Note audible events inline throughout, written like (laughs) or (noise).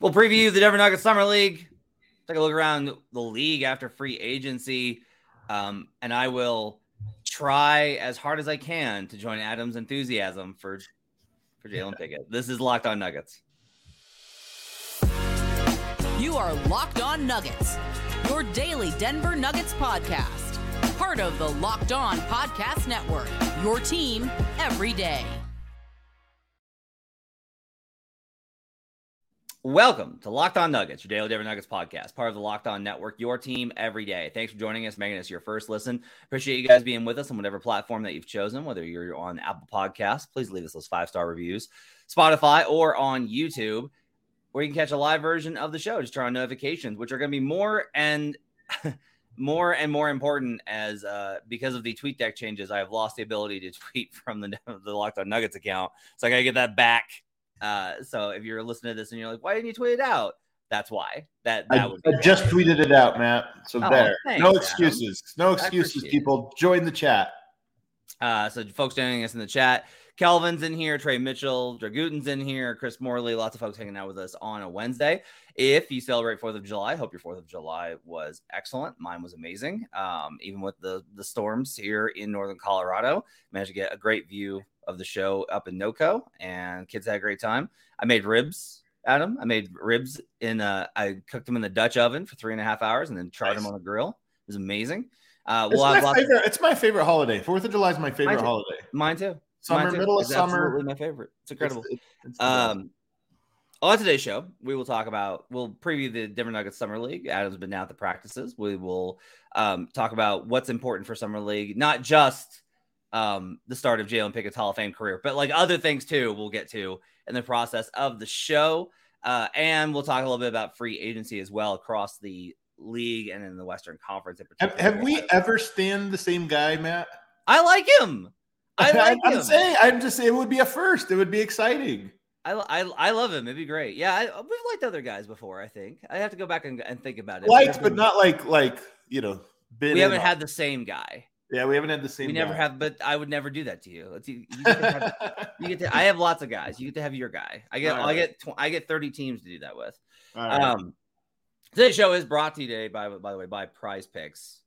We'll preview the Denver Nuggets Summer League. Take a look around the league after free agency. Um, and I will try as hard as I can to join Adam's enthusiasm for for Jalen Pickett. This is Locked On Nuggets. You are Locked On Nuggets, your daily Denver Nuggets podcast. Part of the Locked On Podcast Network, your team every day. Welcome to Locked On Nuggets, your daily Denver Nuggets podcast, part of the Locked On Network, your team every day. Thanks for joining us, making us your first listen. Appreciate you guys being with us on whatever platform that you've chosen, whether you're on Apple Podcasts, please leave us those five star reviews, Spotify, or on YouTube, where you can catch a live version of the show. Just turn on notifications, which are going to be more and (laughs) more and more important as uh, because of the tweet deck changes. I have lost the ability to tweet (laughs) from the the Locked On Nuggets account, so I got to get that back uh, so if you're listening to this and you're like, why didn't you tweet it out? That's why. That that I, I just tweeted it out, Matt. So Oh, there. thanks, no Adam. excuses. No excuses, it. people. Join the chat. Uh, so folks joining us in the chat, Kelvin's in here, Trey Mitchell, Dragutin's in here, Chris Morley, lots of folks hanging out with us on a Wednesday. If you celebrate Fourth of July, hope your Fourth of July was excellent. Mine was amazing. Um, even with the the storms here in northern Colorado, managed to get a great view of the show up in NoCo, and kids had a great time. I made ribs. Adam, I made ribs in. Uh, I cooked them in the Dutch oven for three and a half hours, and then them Nice. on the grill. It was amazing. Uh, It's, we'll my have lots. favorite, it's my favorite holiday. Fourth of July is my favorite too. holiday. Mine too. Summer, Mine too. middle of summer. absolutely my favorite. It's incredible. It's- it's um, on today's show, we will talk about we'll preview the Denver Nuggets Summer League. Adam's been out at the practices. We will um, talk about what's important for Summer League, not just um, the start of Jalen Pickett's Hall of Fame career, but like other things too. We'll get to in the process of the show, uh, and we'll talk a little bit about free agency as well across the league and in the Western Conference in have, particular. have we ever stand the same guy, Matt? I like him. I (laughs) like I'm him. saying, I'm just saying, it would be a first. It would be exciting. I, I, I love him. It'd be great. Yeah, I, we've liked other guys before. I think I have to go back and, and think about it. Liked, but not like like you know. been We haven't on- had the same guy. Yeah, we haven't had the same. we never guy. have, but I would never do that to you. It's, you, you get to have, (laughs) you get to, I have lots of guys. You get to have your guy. I get All I right. get tw- I get thirty teams to do that with. All right. Um, today's show is brought to you today by by the way by Prize Picks.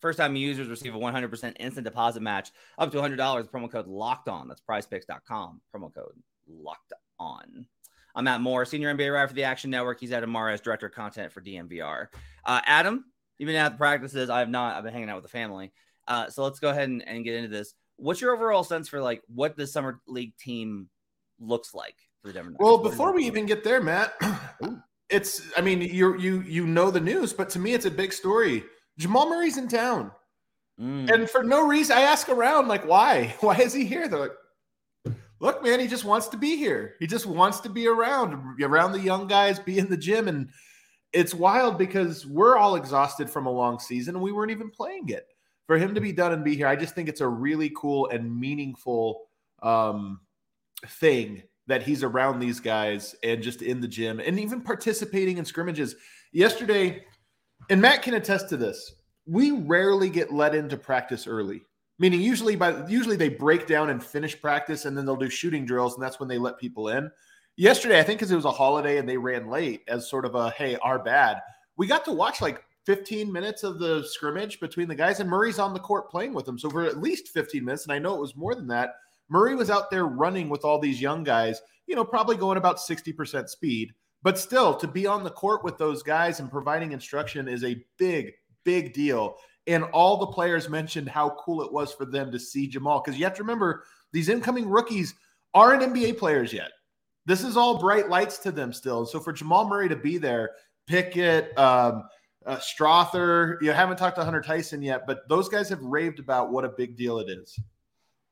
First time users receive a 100% instant deposit match up to $100. Promo code locked on. That's prizepicks.com. Promo code locked on. I'm Matt Moore, senior NBA writer for the Action Network. He's Adam Mares as director of content for DNVR. Uh, Adam, you've been at the practices. I have not. I've been hanging out with the family. Uh, so let's go ahead and, and get into this. What's your overall sense for like what the summer league team looks like for the Denver Nuggets? Well, before we even get there, Matt, (clears throat) it's I mean, you you you know the news, but to me it's a big story. Jamal Murray's in town. Mm. And for no reason, I ask around, like, why? (laughs) Why is he here? They're like, look, man, he just wants to be here. He just wants to be around, around the young guys, be in the gym. And it's wild because we're all exhausted from a long season and we weren't even playing it. For him to be done and be here, I just think it's a really cool and meaningful um, thing that he's around these guys and just in the gym and even participating in scrimmages. Yesterday, and Matt can attest to this, we rarely get let into practice early. Meaning usually by usually they break down and finish practice and then they'll do shooting drills and that's when they let people in. Yesterday, I think because it was a holiday and they ran late as sort of a hey, our bad. We got to watch like 15 minutes of the scrimmage between the guys, and Murray's on the court playing with them. So for at least 15 minutes, and I know it was more than that, Murray was out there running with all these young guys, you know, probably going about 60% speed. But still, to be on the court with those guys and providing instruction is a big, big deal. And all the players mentioned how cool it was for them to see Jamal. Because you have to remember, these incoming rookies aren't NBA players yet. This is all bright lights to them still. So for Jamal Murray to be there, Pickett, um, uh, Strawther, you haven't talked to Hunter Tyson yet, but those guys have raved about what a big deal it is.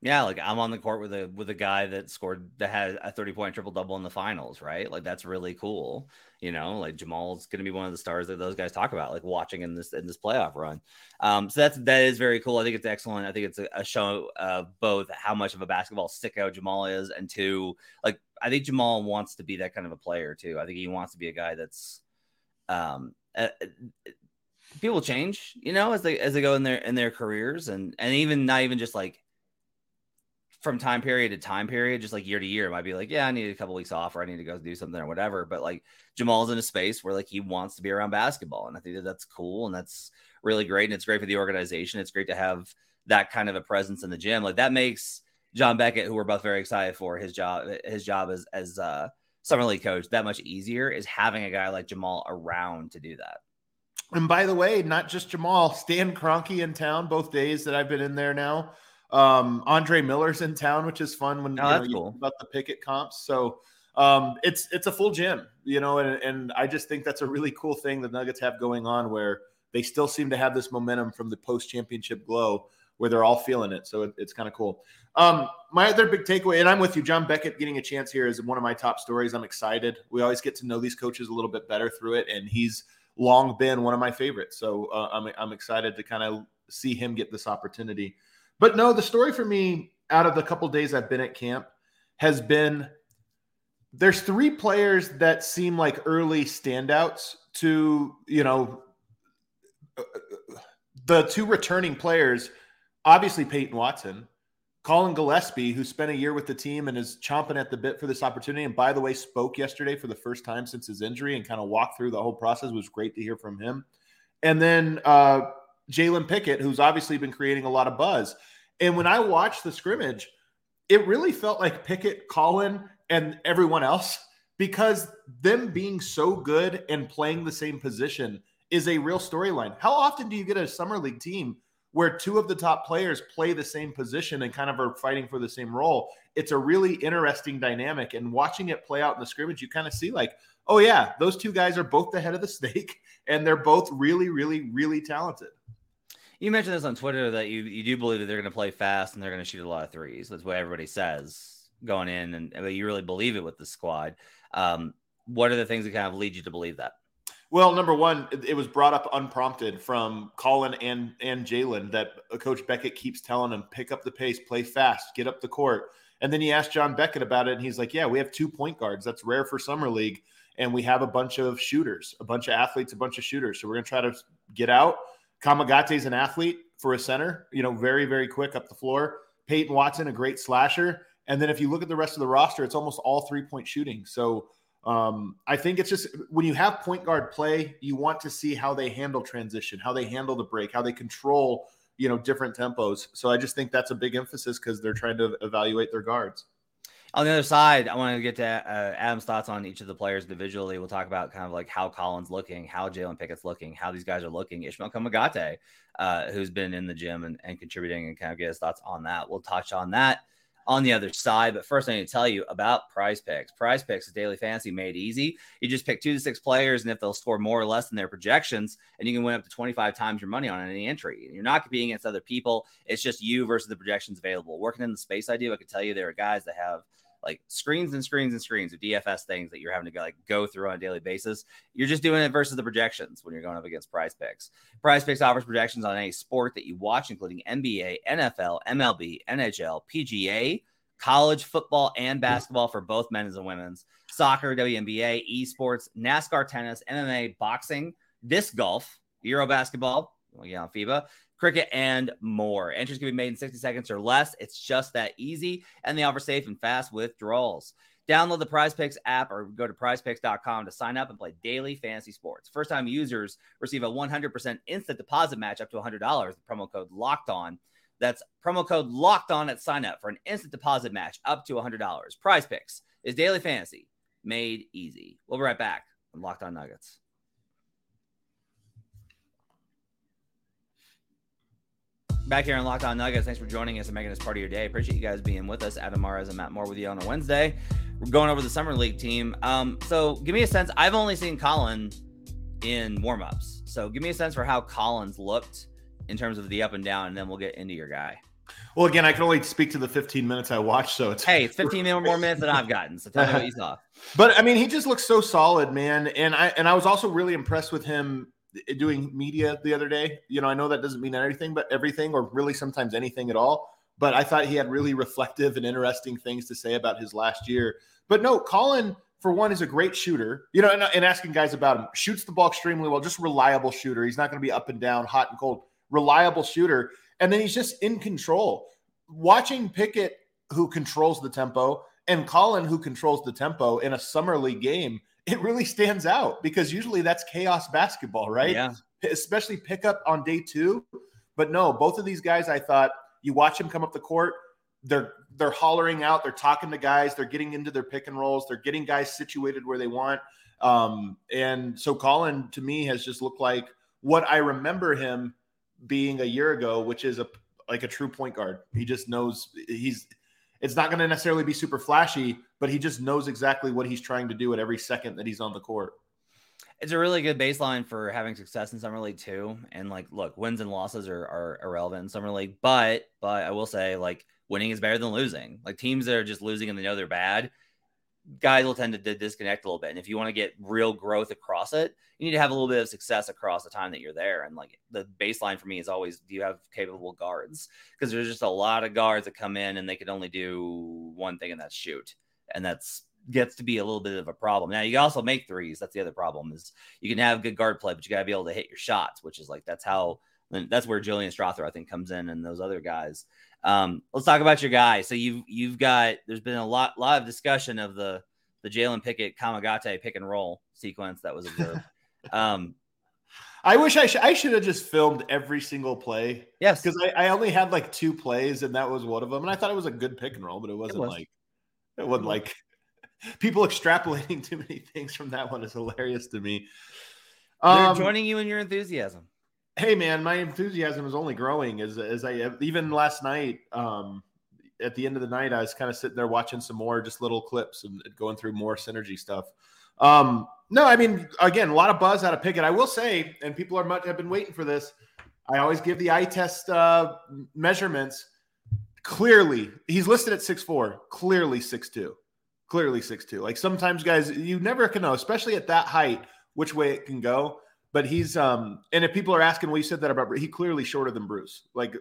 Yeah, like I'm on the court with a with a guy that scored that had a 30 point triple double in the finals, right? Like that's really cool. You know, like Jamal's going to be one of the stars that those guys talk about, like watching in this in this playoff run. Um, so that's that is very cool. I think it's excellent. I think it's a, a show of both how much of a basketball sicko Jamal is, and two, like I think Jamal wants to be that kind of a player too. I think he wants to be a guy that's, um, uh, people change, you know, as they as they go in their in their careers, and and even not even just like from time period to time period, just like year to year, might be like, yeah, I need a couple weeks off or I need to go do something or whatever. But like Jamal's in a space where like he wants to be around basketball. And I think that that's cool and that's really great. And it's great for the organization. It's great to have that kind of a presence in the gym. Like that makes John Beckett, who we're both very excited for his job, his job as, as uh, summer league coach, that much easier is having a guy like Jamal around to do that. And by the way, not just Jamal, Stan Kroenke in town both days that I've been in there now. Um, Andre Miller's in town, which is fun when oh, you know, cool. about the Pickett comps. So um, it's it's a full gym, you know, and, and I just think that's a really cool thing the Nuggets have going on where they still seem to have this momentum from the post championship glow where they're all feeling it. So it, it's kind of cool. Um, my other big takeaway, and I'm with you, John Beckett getting a chance here is one of my top stories. I'm excited. We always get to know these coaches a little bit better through it, and he's long been one of my favorites. So uh, I'm I'm excited to kind of see him get this opportunity. But no, the story for me out of the couple days I've been at camp has been there's three players that seem like early standouts to you know the two returning players obviously Peyton Watson Collin Gillespie, who spent a year with the team and is chomping at the bit for this opportunity, and by the way, spoke yesterday for the first time since his injury and kind of walked through the whole process. It was great to hear from him. And then uh, Jalen Pickett, who's obviously been creating a lot of buzz. And when I watched the scrimmage, it really felt like Pickett, Collin, and everyone else because them being so good and playing the same position is a real storyline. How often do you get a summer league team where two of the top players play the same position and kind of are fighting for the same role. It's a really interesting dynamic. And watching it play out in the scrimmage, you kind of see like, oh, yeah, those two guys are both the head of the (laughs) snake and they're both really, really, really talented. You mentioned this on Twitter that you, you do believe that they're going to play fast and they're going to shoot a lot of threes. That's what everybody says going in. And you really believe it with the squad. Um, what are the things that kind of lead you to believe that? Well, number one, it was brought up unprompted from Collin and and Jalen that Coach Beckett keeps telling him pick up the pace, play fast, get up the court. And then he asked John Beckett about it, and he's like, "Yeah, we have two point guards. That's rare for summer league, and we have a bunch of shooters, a bunch of athletes, a bunch of shooters. So we're gonna try to get out. Kamagate's an athlete for a center, you know, very very quick up the floor. Peyton Watson, a great slasher, and then if you look at the rest of the roster, it's almost all three point shooting. So um, I think it's just when you have point guard play, you want to see how they handle transition, how they handle the break, how they control, you know, different tempos. So I just think that's a big emphasis because they're trying to evaluate their guards. On the other side, I want to get to uh, Adam's thoughts on each of the players individually. We'll talk about kind of like how Collin's looking, how Jalen Pickett's looking, how these guys are looking. Ishmael Kamagate, uh, who's been in the gym and, and contributing, and kind of get his thoughts on that. We'll touch on that on the other side. But first, I need to tell you about prize picks. Prize picks is daily fantasy made easy. You just pick two to six players, and if they'll score more or less than their projections, and you can win up to 25 times your money on any entry. You're not competing against other people. It's just you versus the projections available. Working in the space I do, I can tell you there are guys that have like screens and screens and screens of DFS things that you're having to go, like go through on a daily basis. You're just doing it versus the projections when you're going up against prize picks. Prize picks offers projections on any sport that you watch, including NBA, NFL, MLB, NHL, PGA, college football and basketball for both men's and women's, soccer, WNBA, esports, NASCAR, tennis, MMA, boxing, disc golf, Euro basketball, yeah, on FIBA, cricket, and more. Entries can be made in 60 seconds or less. It's just that easy, and they offer safe and fast withdrawals. Download the Prize Picks app or go to prizepicks.com to sign up and play daily fantasy sports. First time users receive a 100% instant deposit match up to $100 with promo code locked on. That's promo code locked on at sign up for an instant deposit match up to $100. Prize picks is daily fantasy made easy. We'll be right back on Locked on Nuggets. Back here on Locked On Nuggets. Thanks for joining us and making this part of your day. Appreciate you guys being with us. Adam Mares and Matt Moore with you on a Wednesday. We're going over the summer league team. Um, so give me a sense. I've only seen Collin in warmups. So give me a sense for how Collin's looked in terms of the up and down, and then we'll get into your guy. Well, again, I can only speak to the 15 minutes I watched, so it's hey, it's 15 more minutes than I've gotten. So tell me what you saw. (laughs) But I mean, he just looks so solid, man. And I and I was also really impressed with him Uh, doing media the other day. You know, I know that doesn't mean anything, but everything, or really sometimes anything at all. But I thought he had really reflective and interesting things to say about his last year. But no, Collin, for one, is a great shooter. You know, and, uh, and asking guys about him, shoots the ball extremely well, just reliable shooter. He's not going to be up and down, hot and cold reliable shooter. And then he's just in control. Watching Pickett who controls the tempo and Collin who controls the tempo in a summer league game, it really stands out because usually that's chaos basketball, right? Yeah. Especially pickup on day two. But no, both of these guys, I thought you watch them come up the court, they're they're hollering out, they're talking to guys, they're getting into their pick and rolls, they're getting guys situated where they want. Um, and so Collin to me has just looked like what I remember him being a year ago, which is a like a true point guard. He just knows he's it's not going to necessarily be super flashy, but he just knows exactly what he's trying to do at every second that he's on the court. It's a really good baseline for having success in summer league too. And like, look, wins and losses are, are irrelevant in summer league, but but I will say like winning is better than losing. Like teams that are just losing and they know they're bad, guys will tend to disconnect a little bit. And if you want to get real growth across it, you need to have a little bit of success across the time that you're there. And like the baseline for me is always do you have capable guards? Because there's just a lot of guards that come in and they can only do one thing and that's shoot. And that's gets to be a little bit of a problem. Now you can also make threes. That's the other problem is you can have good guard play, but you got to be able to hit your shots, which is like that's how that's where Julian Strawther I think comes in and those other guys. Um, let's talk about your guy. So you've you've got there's been a lot lot of discussion of the the Jalen Pickett Kamagate pick and roll sequence that was observed. (laughs) um, I wish I, sh- I should have just filmed every single play. Yes, because I, I, only had like two plays and that was one of them, and I thought it was a good pick and roll, but it wasn't it was. like it wasn't like (laughs) people extrapolating too many things from that one is hilarious to me. They're um, joining you in your enthusiasm hey man, my enthusiasm is only growing as as I even last night. Um, at the end of the night, I was kind of sitting there watching some more just little clips and going through more synergy stuff. Um, no, I mean, again, a lot of buzz out of Pickett. I will say, and people are much have been waiting for this. I always give the eye test uh, measurements. Clearly, he's listed at six four. Clearly six two. Clearly six two. Like sometimes guys, you never can know, especially at that height, which way it can go but he's um and if people are asking well you said that about he clearly shorter than bruce like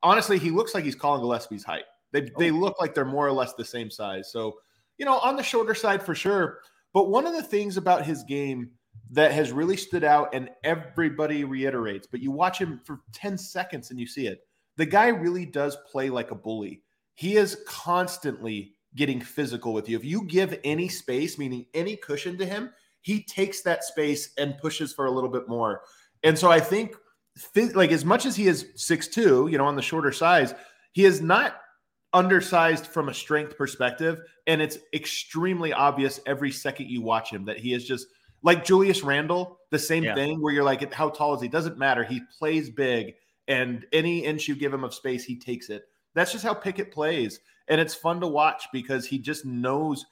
honestly he looks like he's Collin Gillespie's height they, oh. they look like they're more or less the same size so you know on the shorter side for sure but one of the things about his game that has really stood out and everybody reiterates but you watch him for 10 seconds and you see it the guy really does play like a bully he is constantly getting physical with you if you give any space meaning any cushion to him he takes that space and pushes for a little bit more. And so I think, like, as much as he is six two, you know, on the shorter size, he is not undersized from a strength perspective. And it's extremely obvious every second you watch him that he is just like Julius Randle, the same yeah. thing where you're like, how tall is he? Doesn't matter. He plays big, and any inch you give him of space, he takes it. That's just how Pickett plays. And it's fun to watch because he just knows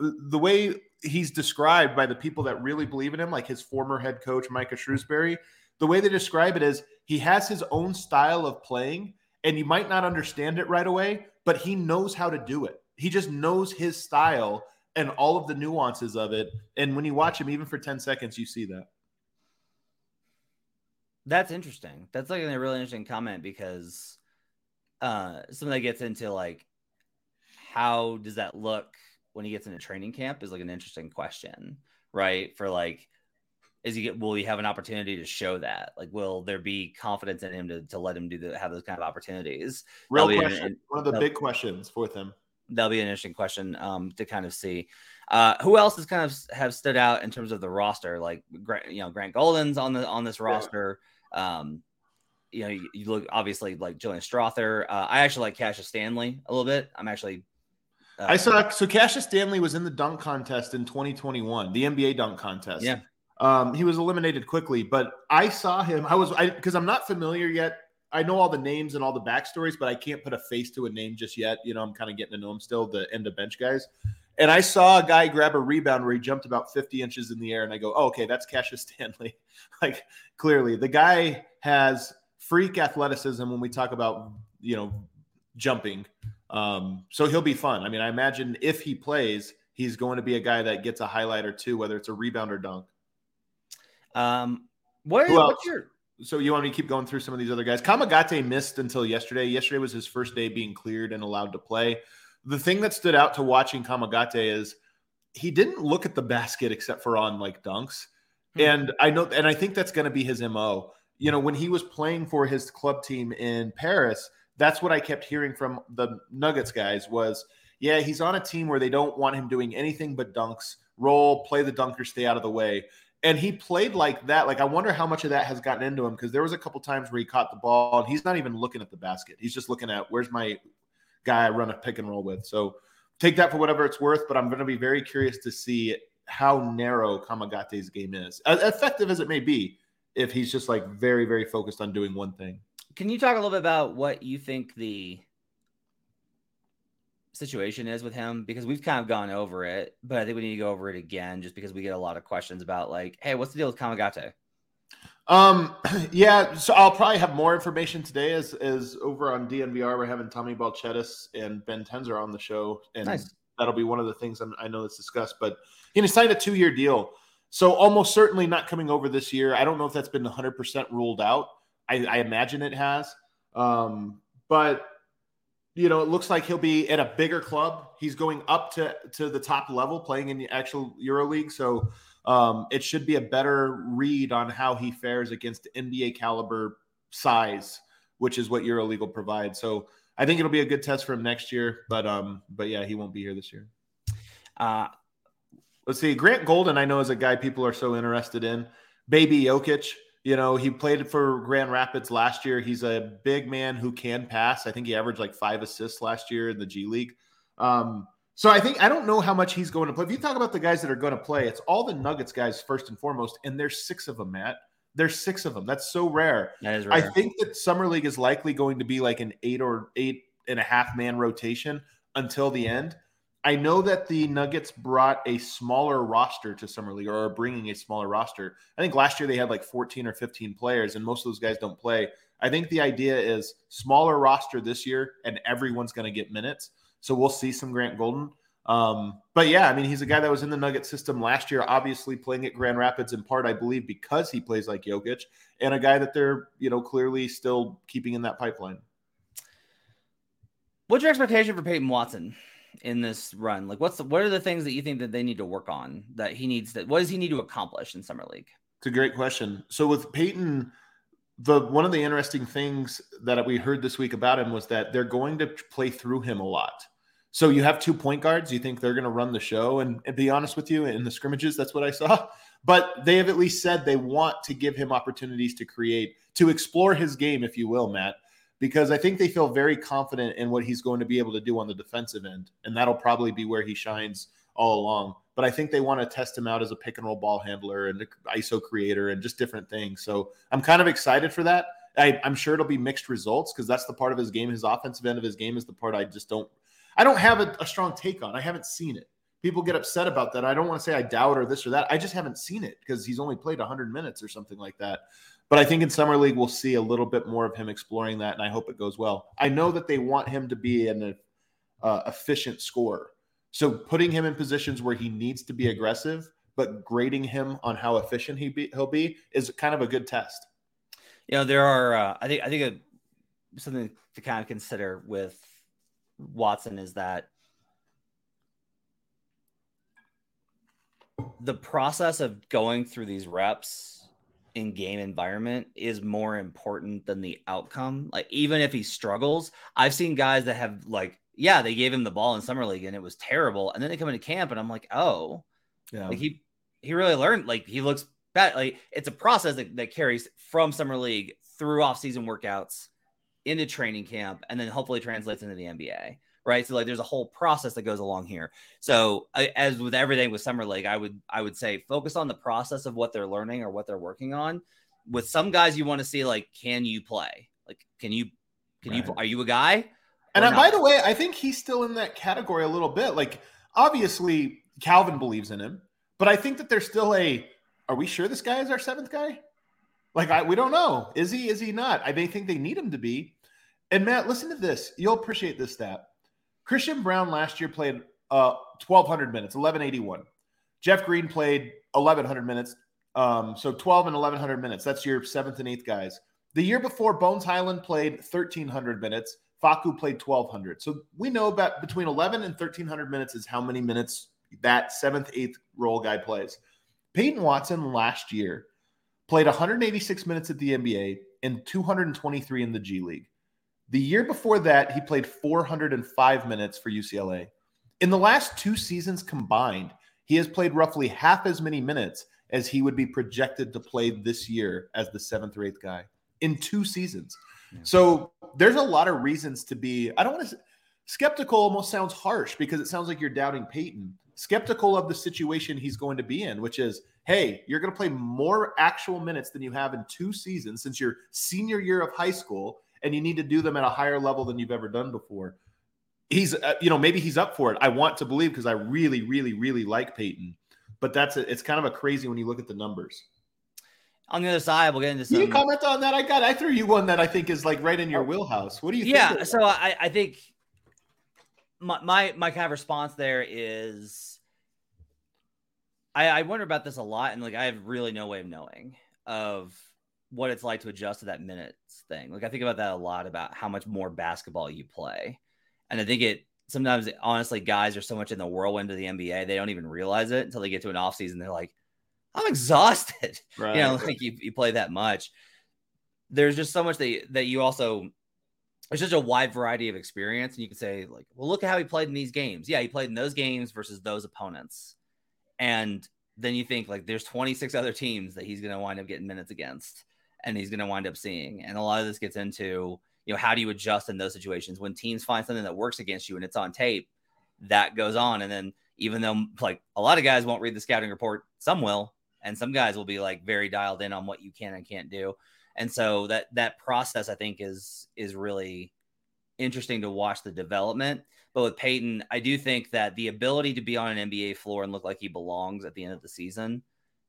the way he's described by the people that really believe in him, like his former head coach, Micah Shrewsberry. The way they describe it is he has his own style of playing, and you might not understand it right away, but he knows how to do it. He just knows his style and all of the nuances of it. And when you watch him, even for 10 seconds, you see that. That's interesting. That's like a really interesting comment because uh something that gets into like how does that look when he gets into training camp is like an interesting question, right? For like, is he get will he have an opportunity to show that? Like, will there be confidence in him to, to let him do the have those kind of opportunities? Real question. An, one of the big questions with him. That'll be an interesting question um, to kind of see. Uh, who else has kind of have stood out in terms of the roster? Like, you know, Grant Golden's on the on this roster. Yeah. Um, you know, you, you, look obviously like Julian Strawther. Uh, I actually like Cassius Stanley a little bit. I'm actually uh, I saw so Cassius Stanley was in the dunk contest in 2021, the NBA dunk contest. Yeah. Um, he was eliminated quickly, but I saw him. I was I because I'm not familiar yet. I know all the names and all the backstories, but I can't put a face to a name just yet. You know, I'm kind of getting to know him still, the end of bench guys. And I saw a guy grab a rebound where he jumped about 50 inches in the air, and I go, oh, okay, that's Cassius Stanley. (laughs) like clearly, the guy has freak athleticism when we talk about you know jumping. Um, so he'll be fun. I mean, I imagine if he plays, he's going to be a guy that gets a highlight or two, whether it's a rebound or dunk. Um, what, what's your so you want me to keep going through some of these other guys? Kamagate missed until yesterday. Yesterday was his first day being cleared and allowed to play. The thing that stood out to watching Kamagate is he didn't look at the basket except for on like dunks. Hmm. And I know, and I think that's going to be his MO. You know, when he was playing for his club team in Paris, that's what I kept hearing from the Nuggets guys was, yeah, he's on a team where they don't want him doing anything but dunks, roll, play the dunker, stay out of the way. And he played like that. Like I wonder how much of that has gotten into him because there was a couple times where he caught the ball and he's not even looking at the basket. He's just looking at where's my guy I run a pick and roll with. So take that for whatever it's worth, but I'm going to be very curious to see how narrow Kamagate's game is, as effective as it may be, if he's just like very, very focused on doing one thing. Can you talk a little bit about what you think the situation is with him? Because we've kind of gone over it, but I think we need to go over it again just because we get a lot of questions about like, hey, what's the deal with Kamagate? Um, (clears throat) yeah, so I'll probably have more information today as as over on DNVR. We're having Tommy Balcetis and Ben Tenzer on the show, and nice. that'll be one of the things I'm, i know that's discussed. But he signed a two year deal, so almost certainly not coming over this year. I don't know if that's been 100 percent ruled out. I, I, imagine it has, um, but you know, it looks like he'll be at a bigger club. He's going up to to the top level, playing in the actual EuroLeague. So um, it should be a better read on how he fares against NBA caliber size, which is what EuroLeague provides. So I think it'll be a good test for him next year. But um, but yeah, he won't be here this year. Uh, Let's see. Grant Golden, I know, is a guy people are so interested in. Baby Jokic, you know, he played for Grand Rapids last year. He's a big man who can pass. I think he averaged like five assists last year in the G League. Um, so I think I don't know how much he's going to play. If you talk about the guys that are going to play, it's all the Nuggets guys first and foremost, and there's six of them, Matt. There's six of them. That's so rare. That is rare. I think that summer league is likely going to be like an eight or eight and a half man rotation until the end. I know that the Nuggets brought a smaller roster to summer league, or are bringing a smaller roster. I think last year they had like 14 or 15 players, and most of those guys don't play. I think the idea is smaller roster this year, and everyone's going to get minutes. So we'll see some Grant Golden. Um, but yeah, I mean, he's a guy that was in the Nugget system last year, obviously playing at Grand Rapids in part, I believe, because he plays like Jokic, and a guy that they're, you know, clearly still keeping in that pipeline. What's your expectation for Peyton Watson in this run? Like, what's the, what are the things that you think that they need to work on that he needs that what does he need to accomplish in summer league? It's a great question. So with Peyton, the one of the interesting things that we heard this week about him was that they're going to play through him a lot. So you have two point guards. You think they're going to run the show? And, and be honest with you, in the scrimmages, that's what I saw. (laughs) But they have at least said they want to give him opportunities to create, to explore his game, if you will, Matt, because I think they feel very confident in what he's going to be able to do on the defensive end. And that'll probably be where he shines all along. But I think they want to test him out as a pick and roll ball handler and ISO creator and just different things. So I'm kind of excited for that. I, am sure it'll be mixed results because that's the part of his game. His offensive end of his game is the part I just don't I don't have a, a strong take on. I haven't seen it. People get upset about that. I don't want to say I doubt or this or that. I just haven't seen it because he's only played 100 minutes or something like that. But I think in summer league we'll see a little bit more of him exploring that, and I hope it goes well. I know that they want him to be an uh, efficient scorer, so putting him in positions where he needs to be aggressive, but grading him on how efficient he be, he'll be is kind of a good test. You know, there are uh, I think I think a, something to kind of consider with Watson is that the process of going through these reps in game environment is more important than the outcome. Like even if he struggles, I've seen guys that have like, yeah, they gave him the ball in summer league and it was terrible, and then they come into camp and I'm like, oh, yeah, like he he really learned. Like he looks bad. Like it's a process that, that carries from summer league through off season workouts into training camp and then hopefully translates into the NBA. Right. So like there's a whole process that goes along here. So I, as with everything with Summer League, I would I would say focus on the process of what they're learning or what they're working on. With some guys, you want to see like, can you play? Like, can you can right. you are you a guy? And by the way, I think he's still in that category a little bit. Like, obviously, Calvin believes in him, but I think that there's still a. Are we sure this guy is our seventh guy? Like I, we don't know. Is he? Is he not? I may think they need him to be. And Matt, listen to this. You'll appreciate this stat. Christian Braun last year played uh, 1,200 minutes, 1181. Jeff Green played 1,100 minutes. Um, so 12 and 1,100 minutes. That's your seventh and eighth guys. The year before, Bones Hyland played 1,300 minutes. Facu played 1,200. So we know about between 11 and 1,300 minutes is how many minutes that seventh, eighth role guy plays. Peyton Watson last year played 186 minutes at the NBA and 223 in the G League. The year before that, he played 405 minutes for UCLA. In the last two seasons combined, he has played roughly half as many minutes as he would be projected to play this year as the seventh or eighth guy in two seasons. Yeah. So there's a lot of reasons to be, I don't want to, skeptical almost sounds harsh because it sounds like you're doubting Peyton. Skeptical of the situation he's going to be in, which is, hey, you're going to play more actual minutes than you have in two seasons since your senior year of high school, and you need to do them at a higher level than you've ever done before. He's, uh, you know, maybe he's up for it. I want to believe because I really, really, really like Peyton, but that's a, it's kind of a crazy when you look at the numbers. On the other side, we'll get into some. You comment on that? I got, I threw you one that I think is like right in your wheelhouse. What do you? Think? Yeah, so I, I think my, my my kind of response there is I, I wonder about this a lot, and like I have really no way of knowing of what it's like to adjust to that minutes thing. Like I think about that a lot about how much more basketball you play, and I think it sometimes honestly guys are so much in the whirlwind of the NBA they don't even realize it until they get to an off season. They're like, I'm exhausted. Right. (laughs) You know, like you, you play that much. There's just so much that that you also there's such a wide variety of experience, and you can say like, well, look at how he played in these games. Yeah, he played in those games versus those opponents, and then you think like there's 26 other teams that he's going to wind up getting minutes against, and he's going to wind up seeing. And a lot of this gets into you know how do you adjust in those situations? When teams find something that works against you and it's on tape, that goes on, and then even though like a lot of guys won't read the scouting report, some will, and some guys will be like very dialed in on what you can and can't do. And so that that process i think is is really interesting to watch the development but with peyton i do think that the ability to be on an nba floor and look like he belongs at the end of the season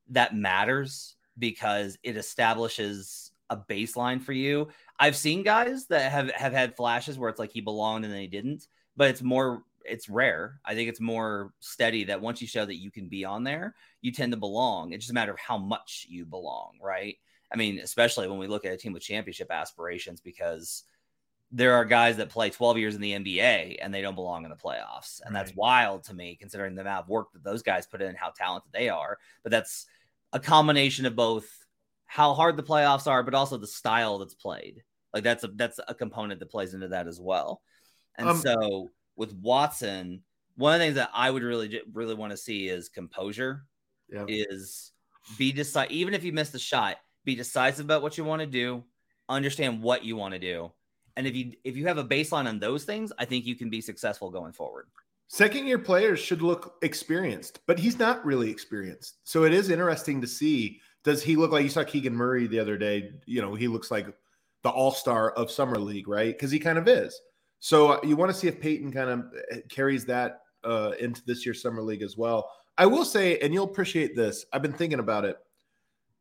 that matters because it establishes a baseline for you i've seen guys that have have had flashes where it's like he belonged and then he didn't but it's more it's rare. I think it's more steady that once you show that you can be on there, you tend to belong. It's just a matter of how much you belong, right? I mean, especially when we look at a team with championship aspirations, because there are guys that play 12 years in the NBA and they don't belong in the playoffs. And right. that's wild to me, considering the amount of work that those guys put in, how talented they are. But that's a combination of both how hard the playoffs are, but also the style that's played. Like that's a that's a component that plays into that as well. And um, so with Watson, one of the things that I would really really want to see is composure. Yeah. Is be decide even if you miss the shot, be decisive about what you want to do, understand what you want to do. And if you if you have a baseline on those things, I think you can be successful going forward. Second year players should look experienced, but he's not really experienced. So it is interesting to see does he look like you saw Keegan Murray the other day, you know, he looks like the all-star of summer league, right? Cuz he kind of is. So uh, you want to see if Peyton kind of uh, carries that uh, into this year's summer league as well. I will say, and you'll appreciate this. I've been thinking about it.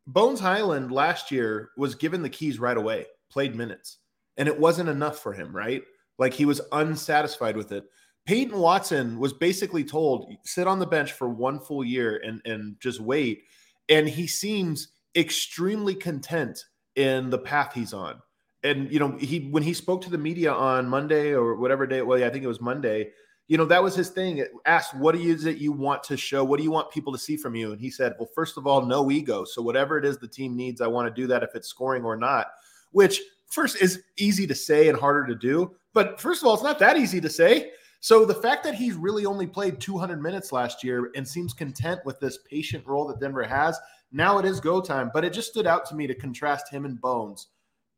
Bones Hyland last year was given the keys right away, played minutes, and it wasn't enough for him, right? Like he was unsatisfied with it. Peyton Watson was basically told, sit on the bench for one full year and, and just wait. And he seems extremely content in the path he's on. And you know, he when he spoke to the media on Monday or whatever day, well, yeah, I think it was Monday, you know, that was his thing. Asked, what is it you want to show? What do you want people to see from you? And he said, well, first of all, no ego. So whatever it is the team needs, I want to do that if it's scoring or not, which first is easy to say and harder to do. But first of all, it's not that easy to say. So the fact that he's really only played 200 minutes last year and seems content with this patient role that Denver has, now it is go time. But it just stood out to me to contrast him and Bones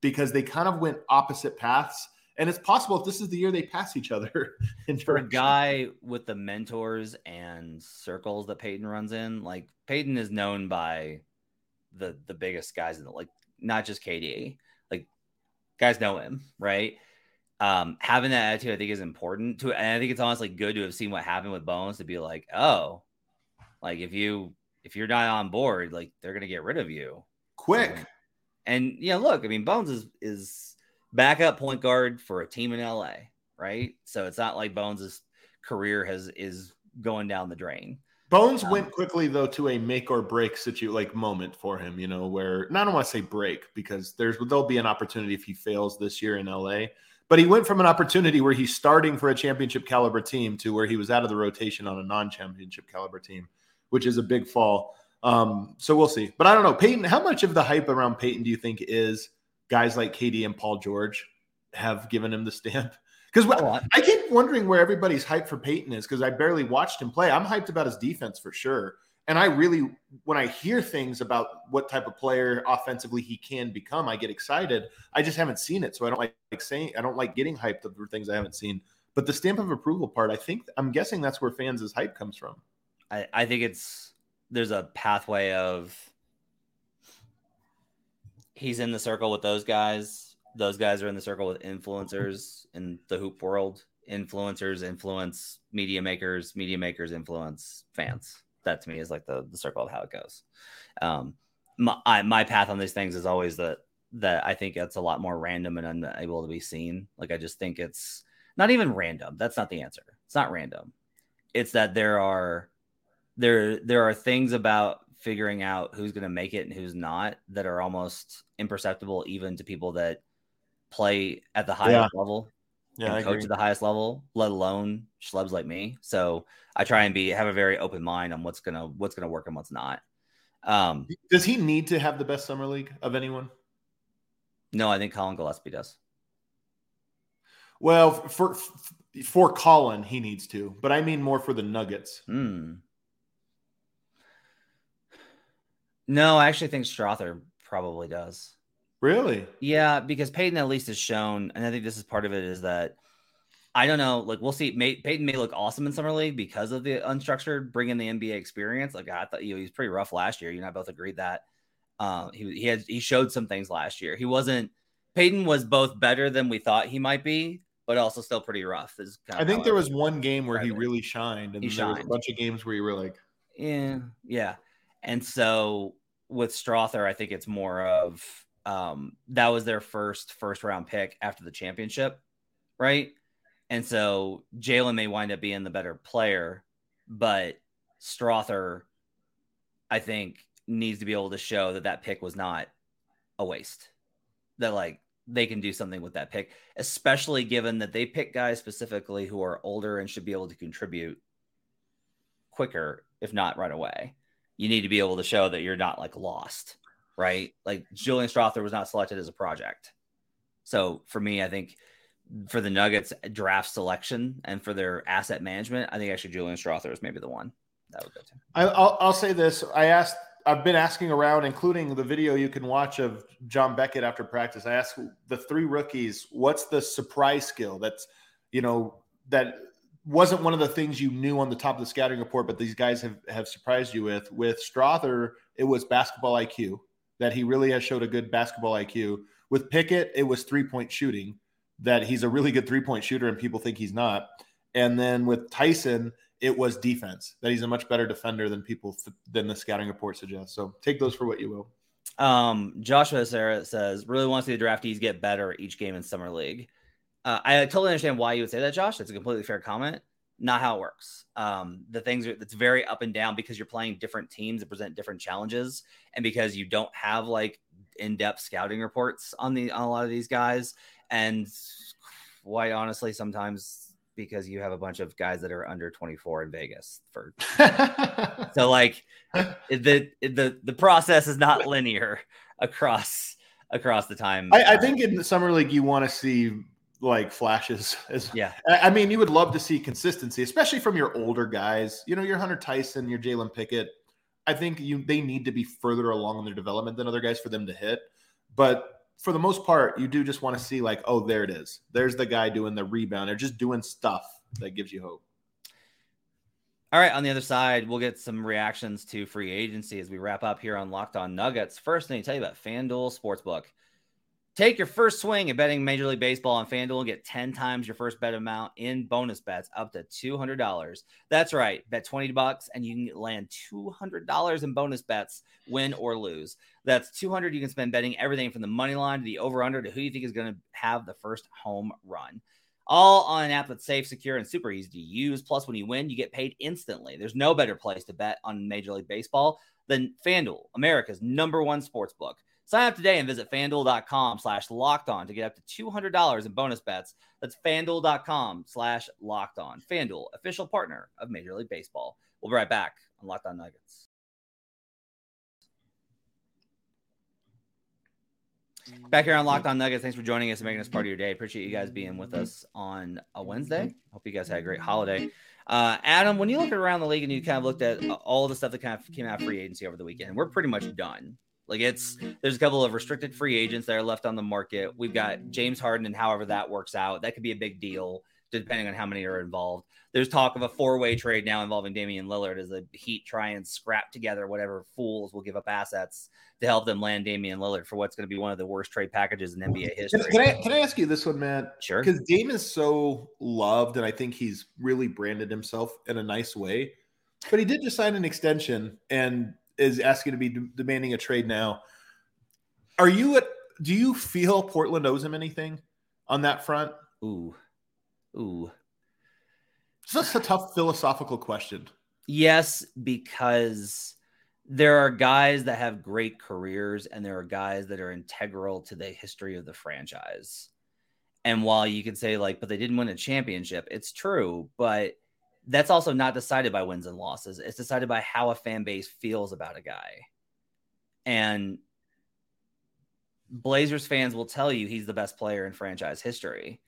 because they kind of went opposite paths and it's possible if this is the year they pass each other. (laughs) For a guy with the mentors and circles that Peyton runs in, like Peyton is known by the the biggest guys in the like not just KD, guys know him, right? Um, having that attitude, I think, is important to, and I think it's honestly good to have seen what happened with Bones to be like, oh, like if you if you're not on board, like they're gonna get rid of you quick. And yeah, look, I mean, Bones is is backup point guard for a team in LA, right? So it's not like Bones' career has is going down the drain. Bones um, went quickly though to a make or break situ like moment for him, you know, where not I don't want to say break because there's there'll be an opportunity if he fails this year in LA. But he went from an opportunity where he's starting for a championship caliber team to where he was out of the rotation on a non-championship caliber team, which is a big fall. Um, so we'll see. But I don't know, Peyton. How much of the hype around Peyton do you think is guys like KD and Paul George have given him the stamp. Because oh, I keep wondering where everybody's hype for Peyton is because I barely watched him play. I'm hyped about his defense for sure. And I really, when I hear things about what type of player offensively he can become, I get excited. I just haven't seen it, so I don't like, like saying I don't like getting hyped for things I haven't seen. But the stamp of approval part, I think I'm guessing that's where fans' hype comes from. I, I think it's there's a pathway of he's in the circle with those guys. Those guys are in the circle with influencers in the hoop world. Influencers influence media makers. Media makers influence fans that to me is like the, the circle of how it goes. Um, my, I, my path on these things is always that that I think it's a lot more random and unable to be seen. Like I just think it's not even random. That's not the answer. It's not random. It's that there are there there are things about figuring out who's going to make it and who's not that are almost imperceptible even to people that play at the highest yeah. level yeah, coach at the highest level, let alone schlubs like me. So I try and be have a very open mind on what's gonna what's gonna work and what's not. Um, does he need to have the best summer league of anyone? No, I think Collin Gillespie does. Well, for for Collin, he needs to, but I mean more for the Nuggets. Hmm. No, I actually think Strawther probably does. Really? Yeah, because Peyton at least has shown, and I think this is part of it, is that I don't know. Like we'll see. May, Peyton may look awesome in summer league because of the unstructured, bringing the NBA experience. Like I thought, you know, he was pretty rough last year. You and I both agreed that. Um, he he had he showed some things last year. He wasn't. Peyton was both better than we thought he might be, but also still pretty rough. Is I think there was one game where he really shined, and he shined. a bunch of games where you were like, yeah, yeah. And so with Strawther, I think it's more of um, that was their first first round pick after the championship, right? And so Jalen may wind up being the better player, but Strawther, I think, needs to be able to show that that pick was not a waste. That like they can do something with that pick, especially given that they pick guys specifically who are older and should be able to contribute quicker, if not right away. You need to be able to show that you're not like lost right? Like Julian Strawther was not selected as a project. So for me, I think for the Nuggets draft selection and for their asset management, I think actually Julian Strawther is maybe the one that would go to. I, will I'll say this: I asked, I've been asking around, including the video you can watch of John Beckett after practice. I asked the three rookies, "What's the surprise skill that's, you know, that wasn't one of the things you knew on the top of the scouting report, but these guys have have surprised you with?" With Strawther, it was basketball IQ that he really has showed a good basketball IQ. With Pickett, it was three point shooting, that he's a really good three point shooter and people think he's not. And then with Tyson, it was defense, that he's a much better defender than people th- than the scouting report suggests. So take those for what you will. Um, Joshua Sarah says, really wants to see the draftees get better each game in summer league. Uh, I totally understand why you would say that, Josh. That's a completely fair comment not how it works. Um, the things are it's very up and down because you're playing different teams that present different challenges, and because you don't have like in-depth scouting reports on the on a lot of these guys, and quite honestly, sometimes because you have a bunch of guys that are under 24 in Vegas for (laughs) so like the the the process is not linear across across the time. I, I think in the summer league you want to see like flashes. (laughs) As, yeah. I mean, you would love to see consistency, especially from your older guys. You know, your Hunter Tyson, your Jalen Pickett. I think you they need to be further along in their development than other guys for them to hit. But for the most part, you do just want to see like, oh, there it is. There's the guy doing the rebound. They're just doing stuff that gives you hope. All right, on the other side, we'll get some reactions to free agency as we wrap up here on Locked On Nuggets. First, I need to tell you about FanDuel Sportsbook. Take your first swing at betting Major League Baseball on FanDuel and get 10 times your first bet amount in bonus bets up to $200. That's right. Bet 20 bucks and you can land $200 in bonus bets, win or lose. That's 200 you can spend betting everything from the money line to the over under to who you think is going to have the first home run. All on an app that's safe, secure, and super easy to use. Plus, when you win, you get paid instantly. There's no better place to bet on Major League Baseball than FanDuel, America's number one sports book. Sign up today and visit fanduel.com slash locked on to get up to $200 in bonus bets. That's fanduel.com slash locked on. Fanduel, official partner of Major League Baseball. We'll be right back on Locked On Nuggets. Back here on Locked On Nuggets. Thanks for joining us and making us part of your day. Appreciate you guys being with us on a Wednesday. Hope you guys had a great holiday. Uh, Adam, when you look around the league and you kind of looked at all the stuff that kind of came out free agency over the weekend, we're pretty much done. Like it's there's a couple of restricted free agents that are left on the market. We've got James Harden and however that works out, that could be a big deal depending on how many are involved. There's talk of a four-way trade now involving Damian Lillard as the Heat try and scrap together whatever fools will give up assets to help them land Damian Lillard for what's going to be one of the worst trade packages in NBA history. Can, I can I ask you this one, Matt? Sure. Because Dame is so loved, and I think he's really branded himself in a nice way. But he did just sign an extension and is asking to be de- demanding a trade now. Are you at? Do you feel Portland owes him anything on that front? Ooh, ooh. It's just a tough philosophical question. Yes, because there are guys that have great careers and there are guys that are integral to the history of the franchise. And while you could say, like, but they didn't win a championship, it's true, but that's also not decided by wins and losses. It's decided by how a fan base feels about a guy. And Blazers fans will tell you he's the best player in franchise history.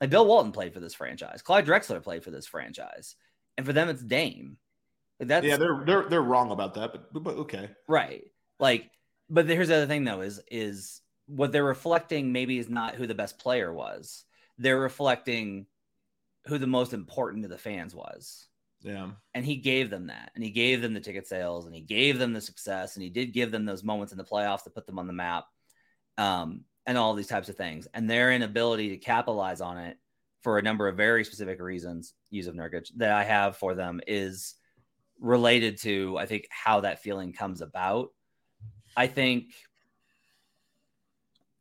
Like Bill Walton played for this franchise, Clyde Drexler played for this franchise, and for them it's Dame. Like that's yeah, they're they're they're wrong about that, but but okay, right. Like, but here's the other thing though: is is what they're reflecting maybe is not who the best player was. They're reflecting who the most important to the fans was. Yeah. And he gave them that. And he gave them the ticket sales and he gave them the success. And he did give them those moments in the playoffs to put them on the map. Um, and all these types of things. And their inability to capitalize on it for a number of very specific reasons, Jusuf Nurkic, that I have for them is related to, I think, how that feeling comes about. I think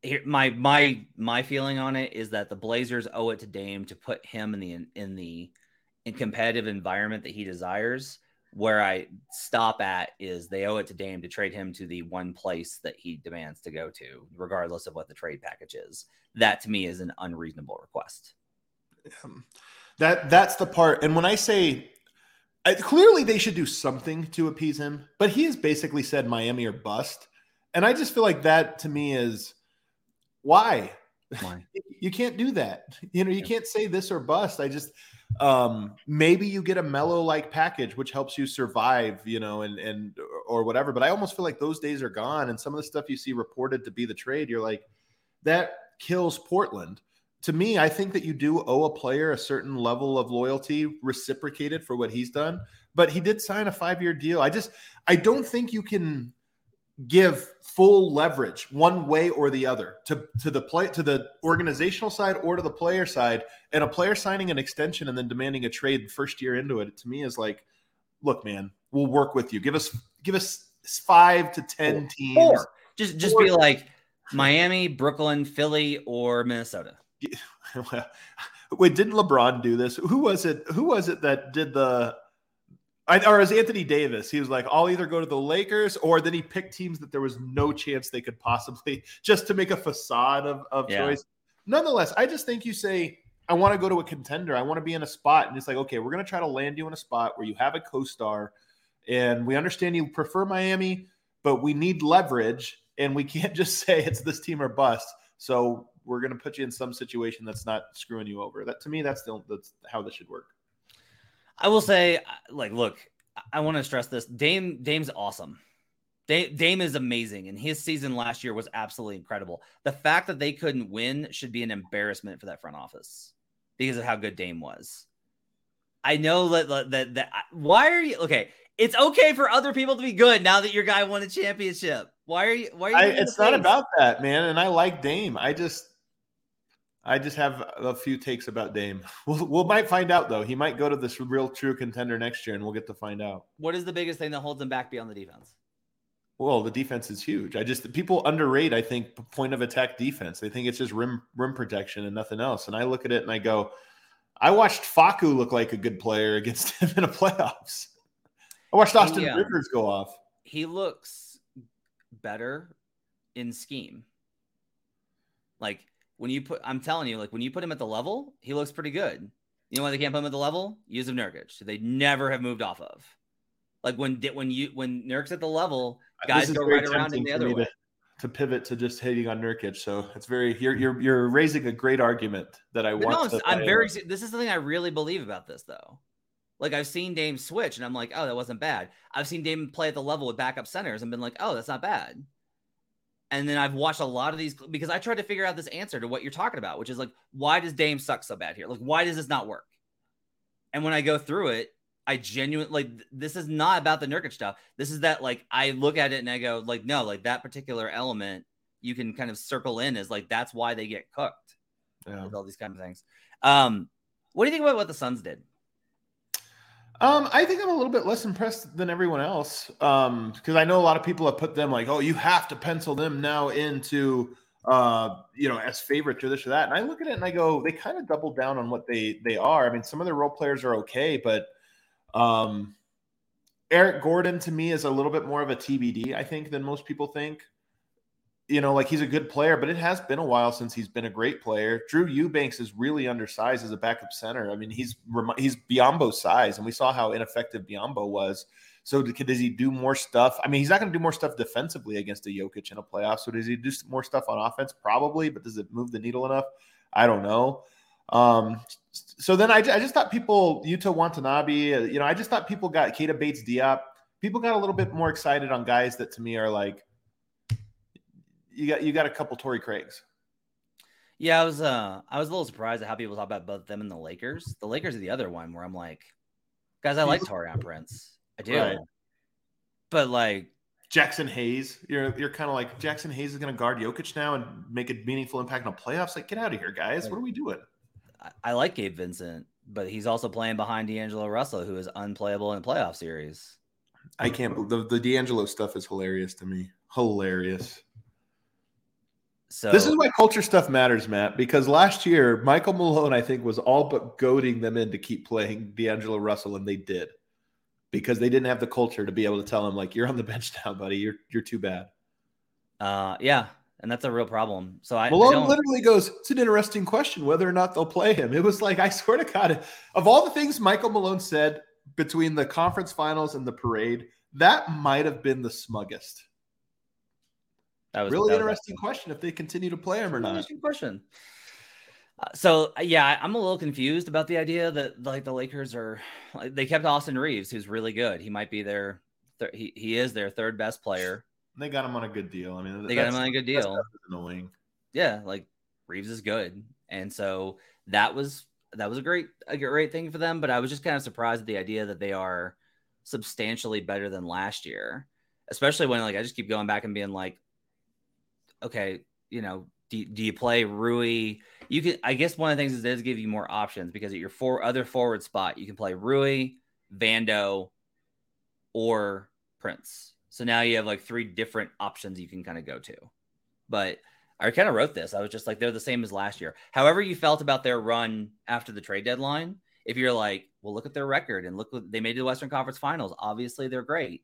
here my my my feeling on it is that the Blazers owe it to Dame to put him in the in the in competitive environment that he desires. Where I stop at is they owe it to Dame to trade him to the one place that he demands to go to, regardless of what the trade package is. That to me is an unreasonable request. Um, that that's the part. And when I say I, clearly they should do something to appease him, but he has basically said Miami or bust. And I just feel like that to me is why? Why? (laughs) you can't do that. You know, you can't say this or bust. I just um maybe you get a mellow like package which helps you survive, you know, and and or whatever, but I almost feel like those days are gone and some of the stuff you see reported to be the trade, you're like that kills Portland. To me, I think that you do owe a player a certain level of loyalty reciprocated for what he's done, but he did sign a 5-year deal. I just I don't think you can give full leverage one way or the other to to the play to the organizational side or to the player side and a player signing an extension and then demanding a trade first year into it to me is like look man we'll work with you give us give us 5 to 10 teams or just just be like Miami, Brooklyn, Philly or Minnesota. (laughs) Wait, didn't LeBron do this? Who was it? Who was it that did the I, or as Anthony Davis, he was like, I'll either go to the Lakers or then he picked teams that there was no chance they could possibly (laughs) just to make a facade of, of Yeah. choice. Nonetheless, I just think you say, I want to go to a contender. I want to be in a spot. And it's like, okay, we're going to try to land you in a spot where you have a co star and we understand you prefer Miami, but we need leverage and we (laughs) can't just say it's this team or bust. So we're going to put you in some situation that's not screwing you over. That to me, that's the, that's how this should work. I will say, like, look, I want to stress this. Dame, Dame's awesome. Dame, Dame is amazing, and his season last year was absolutely incredible. The fact that they couldn't win should be an embarrassment for that front office because of how good Dame was. I know that that that, that why are you okay? It's okay for other people to be good now that your guy won a championship. Why are you? Why are you? I, it's not about that, man. And I like Dame. I just, I just have a few takes about Dame. (laughs) We'll, we'll might find out though. He might go to this real true contender next year, and we'll get to find out. What is the biggest thing that holds him back beyond the defense? Well, the defense is huge. I just people underrate. I think point of attack defense. They think it's just rim rim protection and nothing else. And I look at it and I go, I watched Facu look like a good player (laughs) against him in the playoffs. I watched Austin Yeah. Rivers go off. he looks better in scheme. Like when you put, I'm telling you, like when you put him at the level, he looks pretty good. You know why they can't put him at the level? Jusuf Nurkic. They never have moved off of. Like when when you when Nurk's at the level, uh, guys This is go right around tempting the other way. to- to pivot to just hating on Nurkic. So it's very you're you're you're raising a great argument that I want. no, to I'm very. This is something I really believe about this, though. Like I've seen Dame switch, and I'm like, oh, that wasn't bad. I've seen Dame play at the level with backup centers, and been like, oh, that's not bad. And then I've watched a lot of these because I tried to figure out this answer to what you're talking about, which is like, why does Dame suck so bad here? Like, why does this not work? And when I go through it, I genuinely like this is not about the Nurkic stuff. This is that like I look at it and I go like, no, like that particular element you can kind of circle in as like that's why they get cooked Yeah. with all these kind of things. Um, what do you think about what the Suns did? Um, I think I'm a little bit less impressed than everyone else. Um, because I know a lot of people have put them like, oh, you have to pencil them now into uh, you know, as favorite or this or that. And I look at it and I go, they kind of double down on what they they are. I mean, some of their role players are okay, but um Eric Gordon to me is a little bit more of a TBD, I think, than most people think. You know, like he's a good player, but it has been a while since he's been a great player. Drew Eubanks is really undersized as a backup center. I mean, he's he's Biyombo's size, and we saw how ineffective Biyombo was. So does he do more stuff? I mean, he's not going to do more stuff defensively against a Jokic in a playoff. So does he do more stuff on offense? Probably, but does it move the needle enough? I don't know. Um, so then I, I just thought people, Yuta Watanabe, uh, you know, I just thought people got Keita Bates-Diop. People got a little bit more excited on guys that to me are like, you got you got a couple Torrey Craigs. Yeah, I was uh I was a little surprised at how people talk about both them and the Lakers. The Lakers are the other one where I'm like, guys, I like Taurean Prince. I do. Right. But like Jaxson Hayes, you're you're kind of like Jaxson Hayes is going to guard Jokic now and make a meaningful impact on playoffs. Like, get out of here, guys! What are we doing? I, I like Gabe Vincent, but he's also playing behind D'Angelo Russell, who is unplayable in a playoff series. I can't. believe The the D'Angelo stuff is hilarious to me. Hilarious. So This is why culture stuff matters, Matt. Because last year, Michael Malone, I think, was all but goading them in to keep playing D'Angelo Russell, and they did because they didn't have the culture to be able to tell him like, "You're on the (laughs) bench now, buddy. You're you're too bad." uh yeah, and that's a real problem. So I, I Malone don't- literally goes, It's an interesting question whether or not they'll play him. It was like, I swear to God, of all the things Michael Malone said between the conference finals and the parade, that might have been the smuggest. That was really that was interesting question if they continue to play him or not. Interesting question. Uh, so yeah, I'm a little confused about the idea that like the Lakers are like, they kept Austin Reaves, who's really good. He might be their thir- he he is their third best player. They got him on a good deal. I mean, They got him on a good deal. annoying. Yeah, like Reaves is good, and so that was that was a great a great thing for them. But I was just kind of surprised at the idea that they are substantially better than last year, especially when like I just keep going back and being like, okay, you know, do, do you play Rui? You can, I guess one of the things is it does give you more options because at your four other forward spot, you can play Rui, Vando, or Prince. So now you have like three different options you can kind of go to. But I kind of wrote this. I was just like, they're the same as last year. However, you felt about their run after the trade deadline, if you're like, well, look at their record and look what they made to the Western Conference Finals. Obviously, they're great.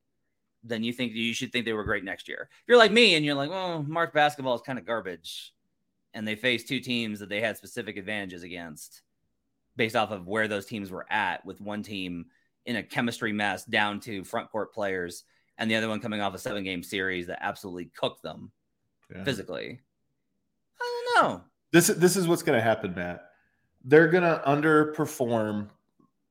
Then you think you should think they were great next year. If you're like me and you're like, well, March basketball is kind of garbage, and they faced two teams that they had specific advantages against based off of where those teams were at, with one team in a chemistry mess down to front court players, and the other one coming off a seven game series that absolutely cooked them Yeah. physically. I don't know. This is this is what's going to happen, Matt. They're going to underperform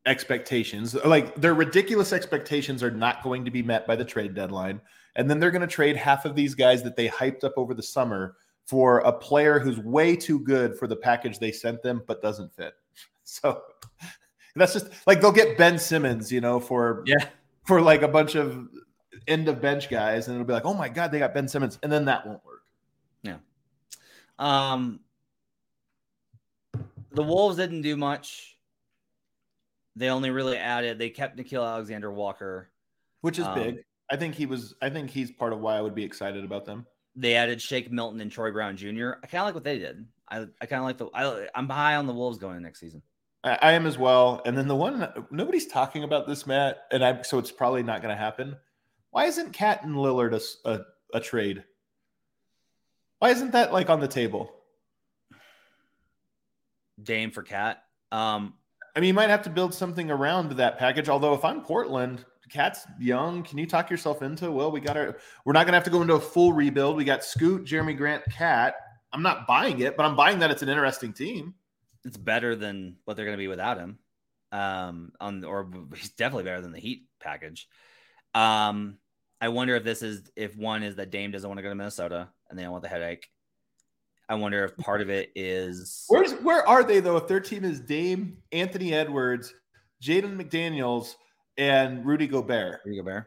expectations. Like their ridiculous expectations are not going to be met by the trade deadline, and then they're going to trade half of these guys that they hyped up over the summer for a player who's way too good for the package they sent them, but doesn't fit. (laughs) So that's just like they'll get Ben Simmons, you know, for Yeah. for like a bunch of end of bench guys, and it'll be like, oh my god, they got Ben Simmons, and then that won't work. Yeah. Um, the Wolves didn't do much. They only really added. They kept Nickeil Alexander-Walker. which is Um, big. I think he was. I think he's part of why I would be excited about them. They added Shake Milton and Troy Brown Jr. I kind of like what they did. I, I kind of like the. I, I'm high on the Wolves going next season. I, I am as well. And then the one nobody's talking about this, Matt, and I so it's probably not going to happen. Why isn't Cat and Lillard a a trade? Why isn't that like on the table? Dame for Cat. Um, I mean, you might have to build something around that package. Although if I'm Portland, Cat's young. Can you talk yourself into? Well, we got our. We're not gonna have to go into a full rebuild. We got Scoot, Jerami Grant, Cat. I'm not buying it, but I'm buying that it's an interesting team. It's better than what they're going to be without him. Um, on or he's definitely better than the Heat package. Um, I wonder if this is if one is that Dame doesn't want to go to Minnesota and they don't want the headache. I wonder if part of it is where's where are they though? If their team is Dame, Anthony Edwards, Jaden McDaniels, and Rudy Gobert. Rudy Gobert.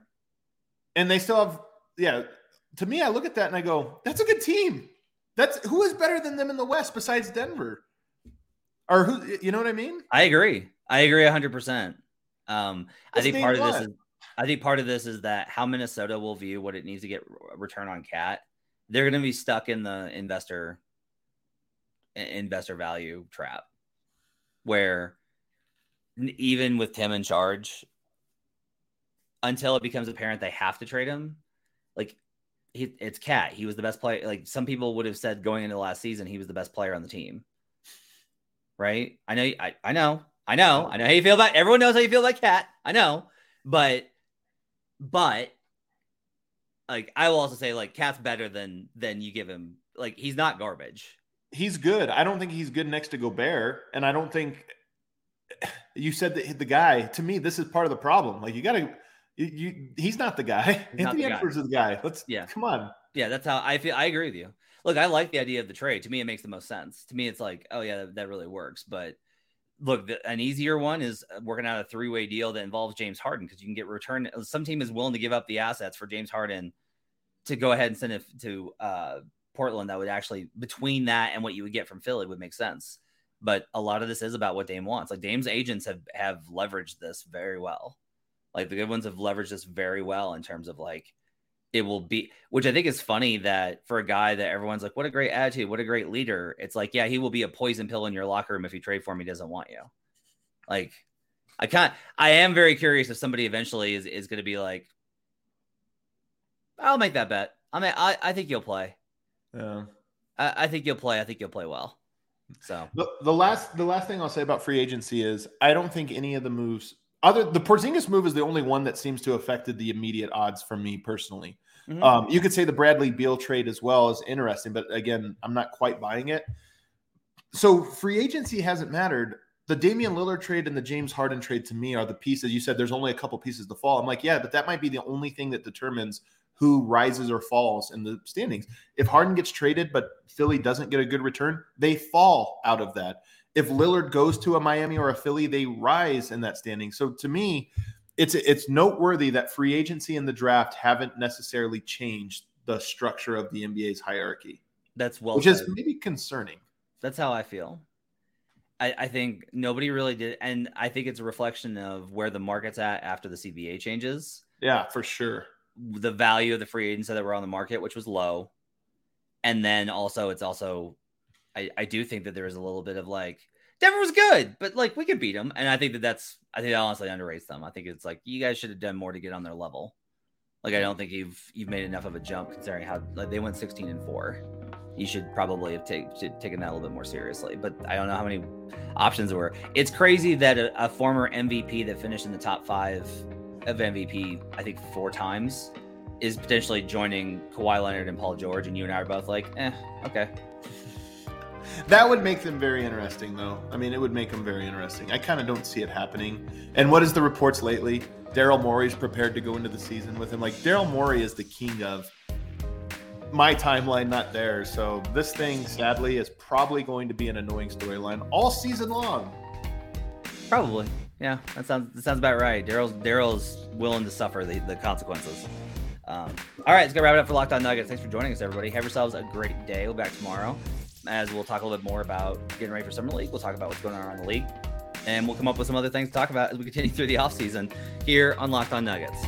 And they still have, yeah. To me, I look at that and I go, that's a good team. That's who is better than them in the West besides Denver? Or who you know what I mean? I agree. I agree hundred percent. Um, I think part of this is I think part of this is that how Minnesota will view what it needs to get return on cat. They're going to be stuck in the investor investor value trap, where even with Tim in charge, until it becomes apparent they have to trade him, like he, it's cat. He was the best player. Like some people would have said going into the last season, he was the best player on the team. Right? I know. I, I know. I know. I know how you feel about. Everyone knows how you feel about cat. I know, but but like I will also say like cat's better than than you give him. Like he's not garbage. He's good. I don't think he's good next to Gobert, and I don't think you said that the guy. To me, this is part of the problem. Like you got to. You, you, he's not the guy. He's Anthony Edwards is the guy. Let's yeah. Come on. Yeah, that's how I feel. I agree with you. Look, I like the idea of the trade. To me, it makes the most sense. To me, it's like, oh yeah, that, that really works. But look, the, an easier one is working out a three way deal that involves James Harden because you can get return. Some team is willing to give up the assets for James Harden to go ahead and send it to uh, Portland. That would actually between that and what you would get from Philly would make sense. But a lot of this is about what Dame wants. Like Dame's agents have have leveraged this very well. Like the good ones have leveraged this very well in terms of like it will be which i think is funny that for a guy that everyone's like what a great attitude what a great leader it's like yeah he will be a poison pill in your locker room if you trade for him he doesn't want you like i can't i am very curious if somebody eventually is, is going to be like i'll make that bet i mean i, I think you'll play yeah I, I think you'll play i think you'll play well so the, the last the last thing i'll say about free agency is i don't think any of the moves other the Porzingis move is the only one that seems to have affected the immediate odds for me personally. Mm-hmm. Um, you could say the Bradley Beal trade as well is interesting, but again, I'm not quite buying it. So free agency hasn't mattered. The Damian Lillard trade and the James Harden trade to me are the pieces. You said there's only a couple pieces to fall. I'm like, yeah, but that might be the only thing that determines who rises or falls in the standings. If Harden gets traded, but Philly doesn't get a good return, they fall out of that if Lillard goes to a Miami or a Philly, they rise in that standing. So to me, it's it's noteworthy that free agency and the draft haven't necessarily changed the structure of the NBA's hierarchy. That's well, which said. is maybe concerning. That's how I feel. I, I, think nobody really did, and I think it's a reflection of where the market's at after the CBA changes. Yeah, for sure. The value of the free agents that were on the market, which was low, and then also it's also I, I do think that there is a little bit of like Denver was good, but like we could beat them, and I think that that's I think that honestly underrates them. I think it's like you guys should have done more to get on their level. Like I don't think you've you've made enough of a jump considering how like they went 16 and four. You should probably have take, taken that a little bit more seriously. But I don't know how many options there were. It's crazy that a, a former MVP that finished in the top five of MVP, I think four times, is potentially joining Kawhi Leonard and Paul George, and you and I are both like, eh, okay. (laughs) That would make them very interesting, though. I mean, it would make them very interesting. I kind of don't see it happening. And what is the reports lately? Daryl Morey's prepared to go into the season with him. Like Daryl Morey is the king of my timeline, not theirs. So this thing, sadly, is probably going to be an annoying storyline all season long. Probably, yeah. That sounds that sounds about right. Daryl's Daryl's willing to suffer the, the consequences. Um, all right, let's go wrap it up for Locked On Nuggets. Thanks for joining us, everybody. Have yourselves a great day. We'll be back tomorrow as we'll talk a little bit more about getting ready for Summer League. We'll talk about what's going on around the league. And we'll come up with some other things to talk about as we continue through the offseason here on Locked On Nuggets.